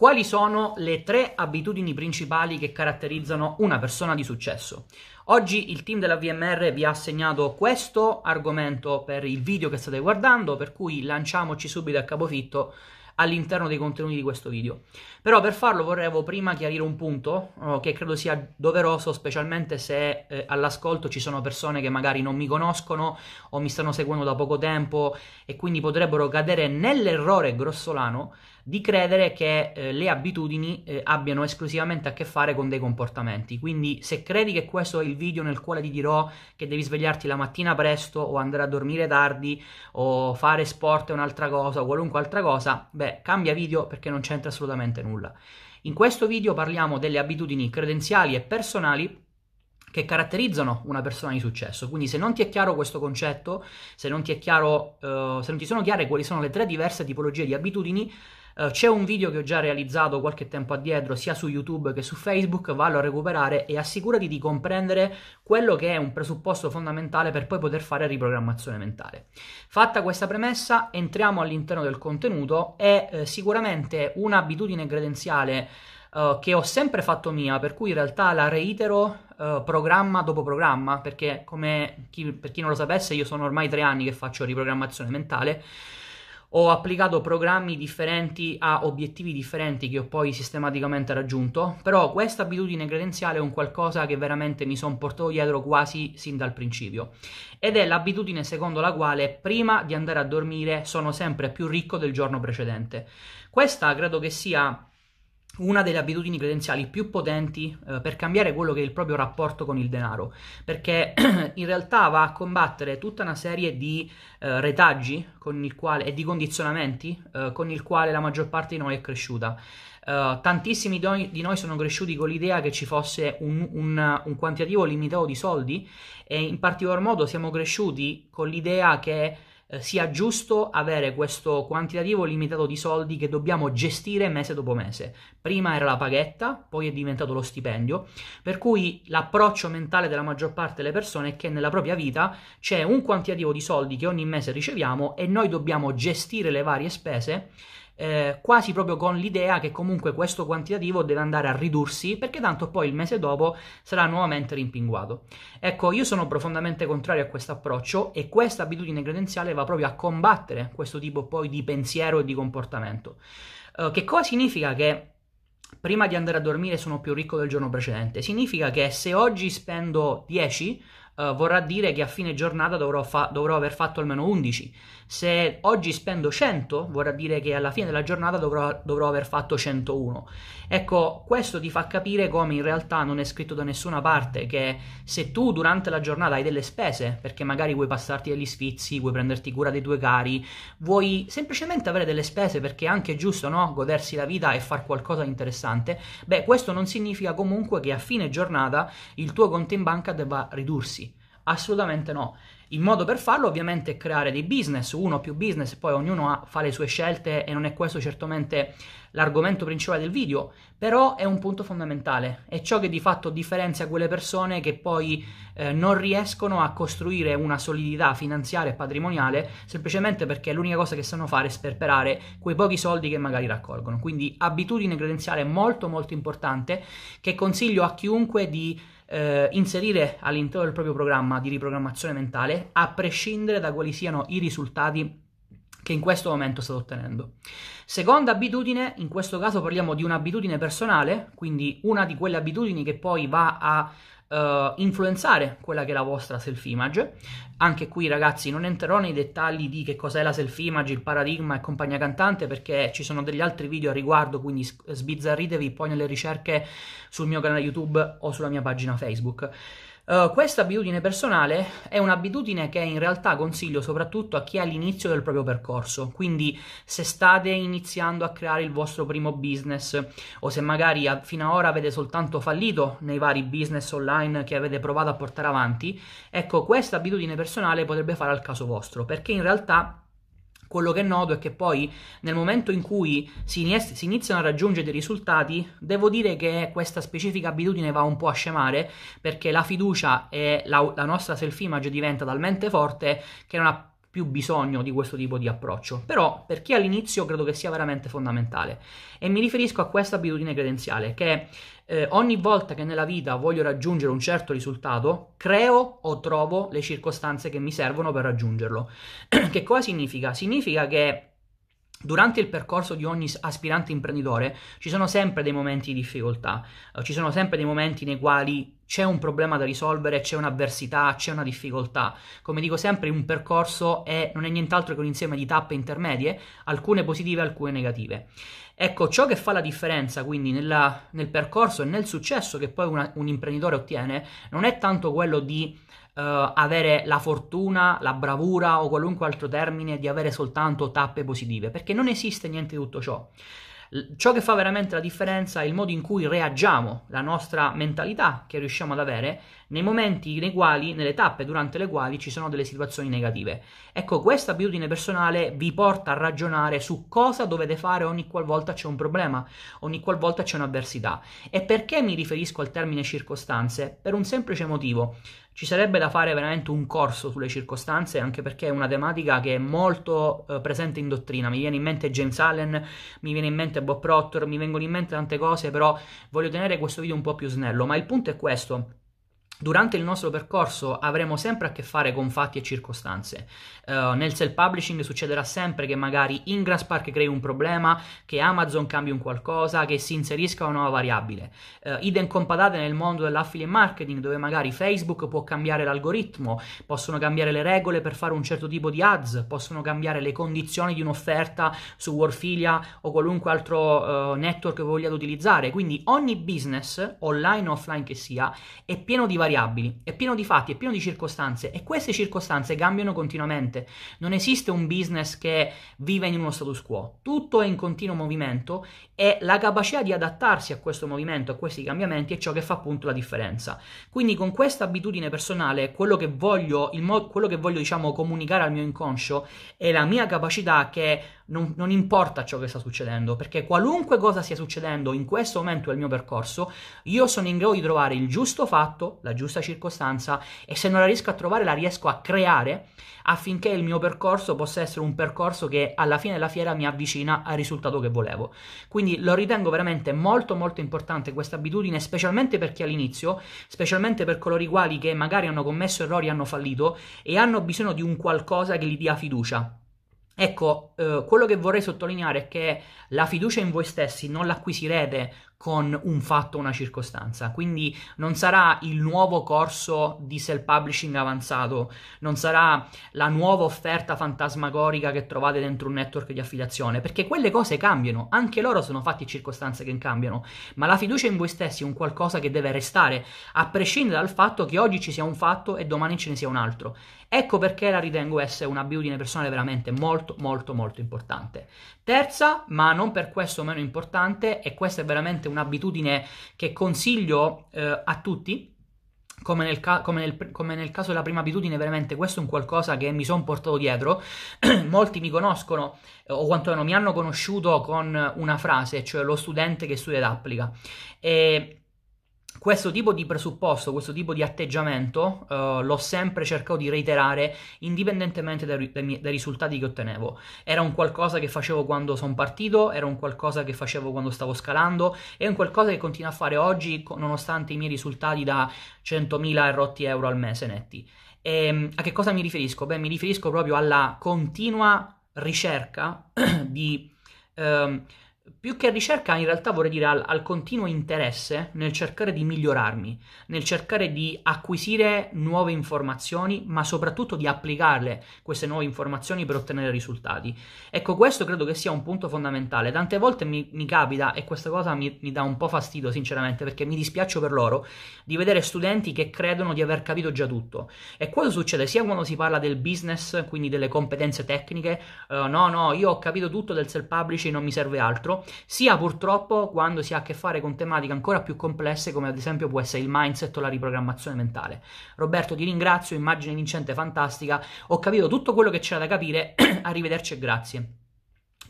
Quali sono le tre abitudini principali che caratterizzano una persona di successo? Oggi il team della VMR vi ha assegnato questo argomento per il video che state guardando, per cui lanciamoci subito a capofitto all'interno dei contenuti di questo video. Però per farlo vorrevo prima chiarire un punto oh, che credo sia doveroso, specialmente se eh, all'ascolto ci sono persone che magari non mi conoscono o mi stanno seguendo da poco tempo e quindi potrebbero cadere nell'errore grossolano di credere che eh, le abitudini eh, abbiano esclusivamente a che fare con dei comportamenti. Quindi se credi che questo è il video nel quale ti dirò che devi svegliarti la mattina presto o andare a dormire tardi o fare sport è un'altra cosa o qualunque altra cosa, beh, cambia video perché non c'entra assolutamente nulla. In questo video parliamo delle abitudini credenziali e personali che caratterizzano una persona di successo. Quindi se non ti è chiaro questo concetto, se non ti chiaro, uh, se non ti sono chiare quali sono le tre diverse tipologie di abitudini, Uh, c'è un video che ho già realizzato qualche tempo addietro sia su YouTube che su Facebook, vallo a recuperare e assicurati di comprendere quello che è un presupposto fondamentale per poi poter fare riprogrammazione mentale. Fatta questa premessa, entriamo all'interno del contenuto e eh, sicuramente un'abitudine credenziale Uh, che ho sempre fatto mia, per cui in realtà la reitero uh, programma dopo programma, perché come chi, per chi non lo sapesse io sono ormai tre anni che faccio riprogrammazione mentale ho applicato programmi differenti a obiettivi differenti che ho poi sistematicamente raggiunto, però questa abitudine credenziale è un qualcosa che veramente mi sono portato dietro quasi sin dal principio ed è l'abitudine secondo la quale prima di andare a dormire sono sempre più ricco del giorno precedente. Questa credo che sia una delle abitudini credenziali più potenti eh, per cambiare quello che è il proprio rapporto con il denaro, perché in realtà va a combattere tutta una serie di eh, retaggi quale, e di condizionamenti eh, con il quale la maggior parte di noi è cresciuta. Uh, tantissimi di noi sono cresciuti con l'idea che ci fosse un, un, un quantitativo limitato di soldi e in particolar modo siamo cresciuti con l'idea che eh, sia giusto avere questo quantitativo limitato di soldi che dobbiamo gestire mese dopo mese. Prima era la paghetta, poi è diventato lo stipendio, per cui l'approccio mentale della maggior parte delle persone è che nella propria vita c'è un quantitativo di soldi che ogni mese riceviamo e noi dobbiamo gestire le varie spese eh, quasi proprio con l'idea che comunque questo quantitativo deve andare a ridursi perché tanto poi il mese dopo sarà nuovamente rimpinguato. Ecco, io sono profondamente contrario a questo approccio e questa abitudine credenziale va proprio a combattere questo tipo poi di pensiero e di comportamento. Eh, che cosa significa che prima di andare a dormire sono più ricco del giorno precedente? Significa che se oggi spendo 10 uh, vorrà dire che a fine giornata dovrò, fa- dovrò, aver fatto almeno 11. Se oggi spendo 100, vorrà dire che alla fine della giornata dovrò, dovrò aver fatto 101. Ecco, questo ti fa capire come in realtà non è scritto da nessuna parte che se tu durante la giornata hai delle spese, perché magari vuoi passarti degli sfizi, vuoi prenderti cura dei tuoi cari, vuoi semplicemente avere delle spese perché è anche giusto, no? Godersi la vita e fare qualcosa di interessante, beh, questo non significa comunque che a fine giornata il tuo conto in banca debba ridursi. Assolutamente no. Il modo per farlo ovviamente è creare dei business, uno o più business, poi ognuno ha, fa le sue scelte e non è questo certamente l'argomento principale del video, però è un punto fondamentale, è ciò che di fatto differenzia quelle persone che poi eh, non riescono a costruire una solidità finanziaria e patrimoniale semplicemente perché l'unica cosa che sanno fare è sperperare quei pochi soldi che magari raccolgono. Quindi abitudine credenziale molto molto importante che consiglio a chiunque di eh, inserire all'interno del proprio programma di riprogrammazione mentale, a prescindere da quali siano i risultati che in questo momento state ottenendo. Seconda abitudine, in questo caso parliamo di un'abitudine personale, quindi una di quelle abitudini che poi va a uh, influenzare quella che è la vostra self-image. Anche qui, ragazzi, non entrerò nei dettagli di che cos'è la self-image, il paradigma e compagnia cantante, perché ci sono degli altri video a riguardo, quindi sbizzarritevi poi nelle ricerche sul mio canale YouTube o sulla mia pagina Facebook. Uh, questa abitudine personale è un'abitudine che in realtà consiglio soprattutto a chi è all'inizio del proprio percorso, quindi se state iniziando a creare il vostro primo business o se magari a, fino ad ora avete soltanto fallito nei vari business online che avete provato a portare avanti, ecco questa abitudine personale potrebbe fare al caso vostro, perché in realtà quello che noto è che poi nel momento in cui si, iniz- si, iniziano a raggiungere dei risultati, devo dire che questa specifica abitudine va un po' a scemare perché la fiducia e la, la nostra self-image diventa talmente forte che non ha più bisogno di questo tipo di approccio. Però per chi all'inizio credo che sia veramente fondamentale. E mi riferisco a questa abitudine credenziale che eh, ogni volta che nella vita voglio raggiungere un certo risultato, creo o trovo le circostanze che mi servono per raggiungerlo. che cosa significa? Significa che Durante il percorso di ogni aspirante imprenditore ci sono sempre dei momenti di difficoltà, eh, ci sono sempre dei momenti nei quali c'è un problema da risolvere, c'è un'avversità, c'è una difficoltà. Come dico sempre, un percorso è, non è nient'altro che un insieme di tappe intermedie, alcune positive alcune negative. Ecco, ciò che fa la differenza quindi nella, nel percorso e nel successo che poi una, un imprenditore ottiene non è tanto quello di uh, avere la fortuna, la bravura o qualunque altro termine di avere soltanto tappe positive, perché non esiste niente di tutto ciò. Ciò che fa veramente la differenza è il modo in cui reagiamo, la nostra mentalità che riusciamo ad avere nei momenti nei quali, nelle tappe durante le quali ci sono delle situazioni negative. Ecco, questa abitudine personale vi porta a ragionare su cosa dovete fare ogni qualvolta c'è un problema, ogni qualvolta c'è un'avversità. E perché mi riferisco al termine circostanze? Per un semplice motivo. Ci sarebbe da fare veramente un corso sulle circostanze, anche perché è una tematica che è molto eh, presente in dottrina. Mi viene in mente James Allen, mi viene in mente Bob Proctor, mi vengono in mente tante cose, però voglio tenere questo video un po' più snello. Ma il punto è questo. Durante il nostro percorso avremo sempre a che fare con fatti e circostanze. Uh, nel self-publishing succederà sempre che magari Ingraspark crei un problema, che Amazon cambi un qualcosa, che si inserisca una nuova variabile. Uh, idem compatate nel mondo dell'affiliate marketing, dove magari Facebook può cambiare l'algoritmo, possono cambiare le regole per fare un certo tipo di ads, possono cambiare le condizioni di un'offerta su Warfilia o qualunque altro uh, network che vogliate utilizzare. Quindi ogni business, online o offline che sia, è pieno di variabili variabili, è pieno di fatti, è pieno di circostanze e queste circostanze cambiano continuamente. Non esiste un business che vive in uno status quo, tutto è in continuo movimento e la capacità di adattarsi a questo movimento, a questi cambiamenti è ciò che fa appunto la differenza. Quindi con questa abitudine personale, quello che voglio, mo- quello che voglio diciamo comunicare al mio inconscio è la mia capacità che non, non, importa ciò che sta succedendo, perché qualunque cosa stia succedendo in questo momento del mio percorso, io sono in grado di trovare il giusto fatto, la giusta circostanza e se non la riesco a trovare la riesco a creare affinché il mio percorso possa essere un percorso che alla fine della fiera mi avvicina al risultato che volevo. Quindi lo ritengo veramente molto molto importante questa abitudine, specialmente per chi all'inizio, specialmente per coloro i quali che magari hanno commesso errori, hanno fallito e hanno bisogno di un qualcosa che gli dia fiducia Ecco, eh, quello che vorrei sottolineare è che la fiducia in voi stessi non l'acquisirete con un fatto una circostanza, quindi non sarà il nuovo corso di self-publishing avanzato, non sarà la nuova offerta fantasmagorica che trovate dentro un network di affiliazione, perché quelle cose cambiano, anche loro sono fatti circostanze che cambiano, ma la fiducia in voi stessi è un qualcosa che deve restare, a prescindere dal fatto che oggi ci sia un fatto e domani ce ne sia un altro. Ecco perché la ritengo essere un'abitudine personale veramente molto molto molto importante. Terza, ma non per questo meno importante, e questa è veramente un'abitudine che consiglio eh, a tutti, come nel, ca- come, nel, come nel, caso della prima abitudine, veramente questo è un qualcosa che mi sono portato dietro. Molti mi conoscono, o quantomeno mi hanno conosciuto con una frase, cioè lo studente che studia ed applica. E questo tipo di presupposto, questo tipo di atteggiamento uh, l'ho sempre cercato di reiterare indipendentemente dai, dai, dai, risultati che ottenevo. Era un qualcosa che facevo quando sono partito, era un qualcosa che facevo quando stavo scalando, è un qualcosa che continuo a fare oggi nonostante i miei risultati da 100.000 rotti euro al mese netti. E, ehm, a che cosa mi riferisco? Beh, mi riferisco proprio alla continua ricerca di... Um, più che ricerca, in realtà vorrei dire al, al, continuo interesse nel cercare di migliorarmi, nel cercare di acquisire nuove informazioni, ma soprattutto di applicarle queste nuove informazioni per ottenere risultati. Ecco, questo credo che sia un punto fondamentale. Tante volte mi, mi capita, e questa cosa mi, mi, dà un po' fastidio, sinceramente, perché mi dispiaccio per loro, di vedere studenti che credono di aver capito già tutto. E questo succede sia quando si parla del business, quindi delle competenze tecniche, uh, no, no, io ho capito tutto del self-publishing, non mi serve altro sia purtroppo quando si ha a che fare con tematiche ancora più complesse come ad esempio può essere il mindset o la riprogrammazione mentale. Roberto ti ringrazio, immagine vincente fantastica, ho capito tutto quello che c'era da capire, arrivederci e grazie.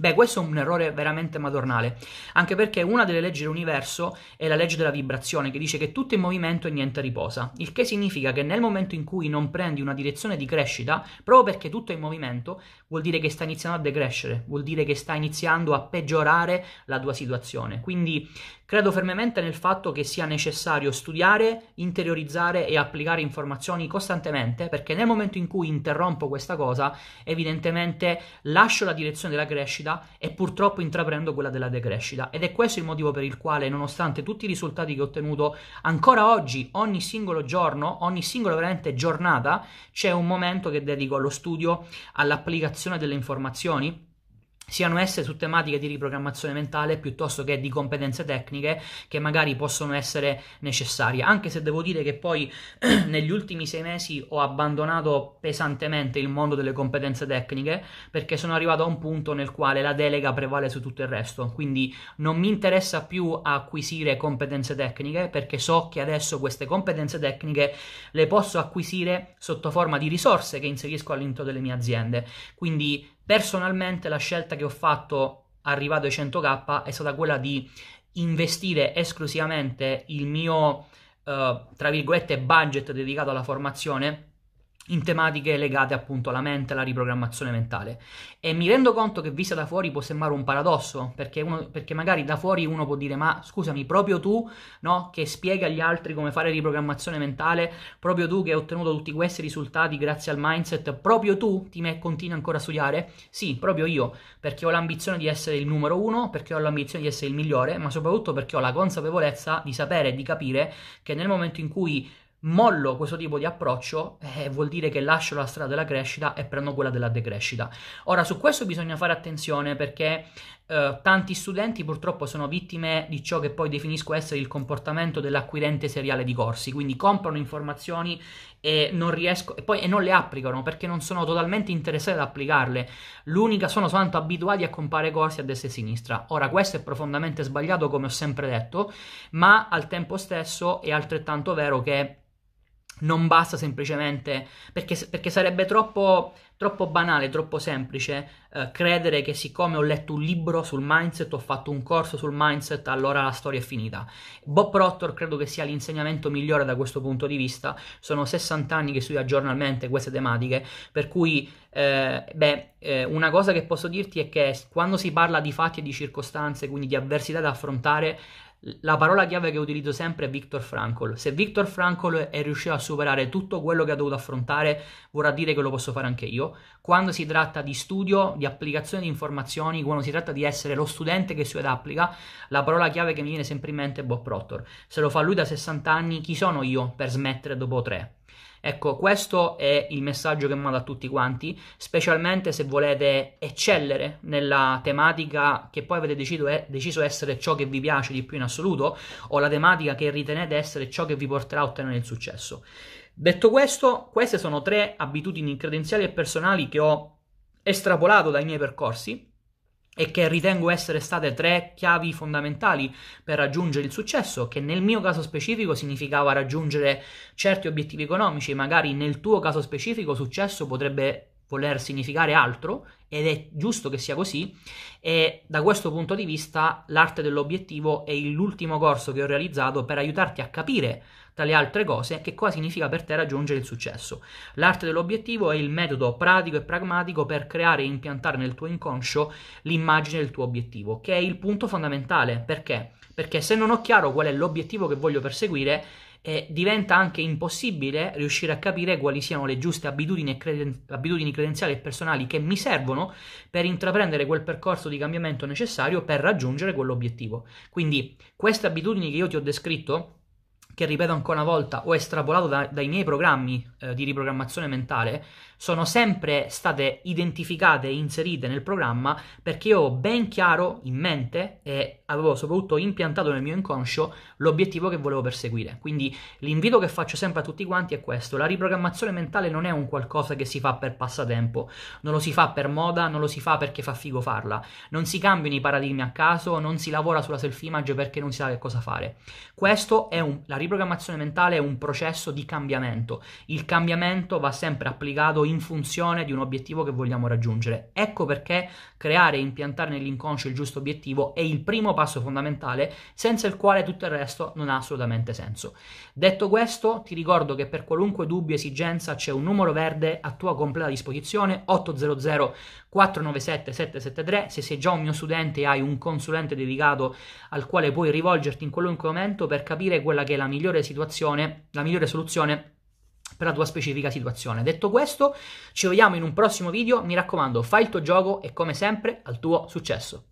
Beh, questo è un errore veramente madornale, anche perché una delle leggi dell'universo è la legge della vibrazione, che dice che tutto è in movimento e niente riposa, il che significa che nel momento in cui non prendi una direzione di crescita, proprio perché tutto è in movimento, vuol dire che sta iniziando a decrescere, vuol dire che sta iniziando a peggiorare la tua situazione. Quindi credo fermamente nel fatto che sia necessario studiare, interiorizzare e applicare informazioni costantemente, perché nel momento in cui interrompo questa cosa, evidentemente lascio la direzione della crescita e purtroppo intraprendo quella della decrescita. Ed è questo il motivo per il quale, nonostante tutti i risultati che ho ottenuto, ancora oggi, ogni singolo giorno, ogni singola veramente giornata, c'è un momento che dedico allo studio, all'applicazione delle informazioni siano esse su tematiche di riprogrammazione mentale piuttosto che di competenze tecniche che magari possono essere necessarie. Anche se devo dire che poi negli ultimi sei mesi ho abbandonato pesantemente il mondo delle competenze tecniche perché sono arrivato a un punto nel quale la delega prevale su tutto il resto. Quindi non mi interessa più acquisire competenze tecniche perché so che adesso queste competenze tecniche le posso acquisire sotto forma di risorse che inserisco all'interno delle mie aziende. Quindi Personalmente la scelta che ho fatto arrivato ai 100k è stata quella di investire esclusivamente il mio, uh, tra virgolette, budget dedicato alla formazione in tematiche legate appunto alla mente, alla riprogrammazione mentale. E mi rendo conto che vista da fuori può sembrare un paradosso, perché, uno, perché magari da fuori uno può dire, ma scusami, proprio tu, no, che spiega agli altri come fare riprogrammazione mentale, proprio tu che hai ottenuto tutti questi risultati grazie al mindset, proprio tu ti me continui ancora a studiare? Sì, proprio io, perché ho l'ambizione di essere il numero uno, perché ho l'ambizione di essere il migliore, ma soprattutto perché ho la consapevolezza di sapere e di capire che nel momento in cui mollo questo tipo di approccio, eh, vuol dire che lascio la strada della crescita e prendo quella della decrescita. Ora, su questo bisogna fare attenzione perché eh, tanti studenti purtroppo sono vittime di ciò che poi definisco essere il comportamento dell'acquirente seriale di corsi, quindi comprano informazioni e non riescono e poi e non le applicano perché non sono totalmente interessati ad applicarle. L'unica sono soltanto abituati a comprare corsi a destra e a sinistra. Ora, questo è profondamente sbagliato, come ho sempre detto, ma al tempo stesso è altrettanto vero che non basta semplicemente perché, perché sarebbe troppo, troppo, banale, troppo semplice eh, credere che siccome ho letto un libro sul mindset, ho fatto un corso sul mindset, allora la storia è finita. Bob Proctor credo che sia l'insegnamento migliore da questo punto di vista. Sono 60 anni che studia giornalmente queste tematiche, per cui eh, beh, eh, una cosa che posso dirti è che quando si parla di fatti e di circostanze, quindi di avversità da affrontare, la parola chiave che utilizzo sempre è Viktor Frankl. Se Viktor Frankl è riuscito a superare tutto quello che ha dovuto affrontare, vorrà dire che lo posso fare anche io. Quando si tratta di studio, di applicazione di informazioni, quando si tratta di essere lo studente che ed applica, la parola chiave che mi viene sempre in mente è Bob Proctor. Se lo fa lui da 60 anni, chi sono io per smettere dopo 3? Ecco, questo è il messaggio che mando a tutti quanti, specialmente se volete eccellere nella tematica che poi avete deciso, è, deciso essere ciò che vi piace di più in assoluto o la tematica che ritenete essere ciò che vi porterà a ottenere il successo. Detto questo, queste sono tre abitudini credenziali e personali che ho estrapolato dai miei percorsi e che ritengo essere state tre chiavi fondamentali per raggiungere il successo, che nel mio caso specifico significava raggiungere certi obiettivi economici, magari nel tuo caso specifico successo potrebbe voler significare altro ed è giusto che sia così e da questo punto di vista l'arte dell'obiettivo è l'ultimo corso che ho realizzato per aiutarti a capire tra le altre cose, che cosa significa per te raggiungere il successo. L'arte dell'obiettivo è il metodo pratico e pragmatico per creare e impiantare nel tuo inconscio l'immagine del tuo obiettivo, che è il punto fondamentale. Perché? Perché se non ho chiaro qual è l'obiettivo che voglio perseguire, eh, diventa anche impossibile riuscire a capire quali siano le giuste abitudini, creden- abitudini credenziali e personali che mi servono per intraprendere quel percorso di cambiamento necessario per raggiungere quell'obiettivo. Quindi queste abitudini che io ti ho descritto che ripeto ancora una volta, ho estrapolato da, dai miei programmi eh, di riprogrammazione mentale, sono sempre state identificate e inserite nel programma perché io ho ben chiaro in mente e avevo soprattutto impiantato nel mio inconscio l'obiettivo che volevo perseguire. Quindi l'invito che faccio sempre a tutti quanti è questo: la riprogrammazione mentale non è un qualcosa che si fa per passatempo, non lo si fa per moda, non lo si fa perché fa figo farla, non si cambiano i paradigmi a caso, non si lavora sulla self-image perché non si sa che cosa fare. Questo è un, la riprogrammazione mentale è un processo di cambiamento. Il cambiamento va sempre applicato in funzione di un obiettivo che vogliamo raggiungere. Ecco perché creare e impiantare nell'inconscio il giusto obiettivo è il primo passo fondamentale, senza il quale tutto il resto non ha assolutamente senso. Detto questo, ti ricordo che per qualunque dubbio esigenza c'è un numero verde a tua completa disposizione 800 497 773. Se sei già un mio studente e hai un consulente dedicato al quale puoi rivolgerti in qualunque momento per capire quella che è la migliore situazione, la migliore soluzione per la tua specifica situazione. Detto questo, ci vediamo in un prossimo video. Mi raccomando, fai il tuo gioco e come sempre al tuo successo.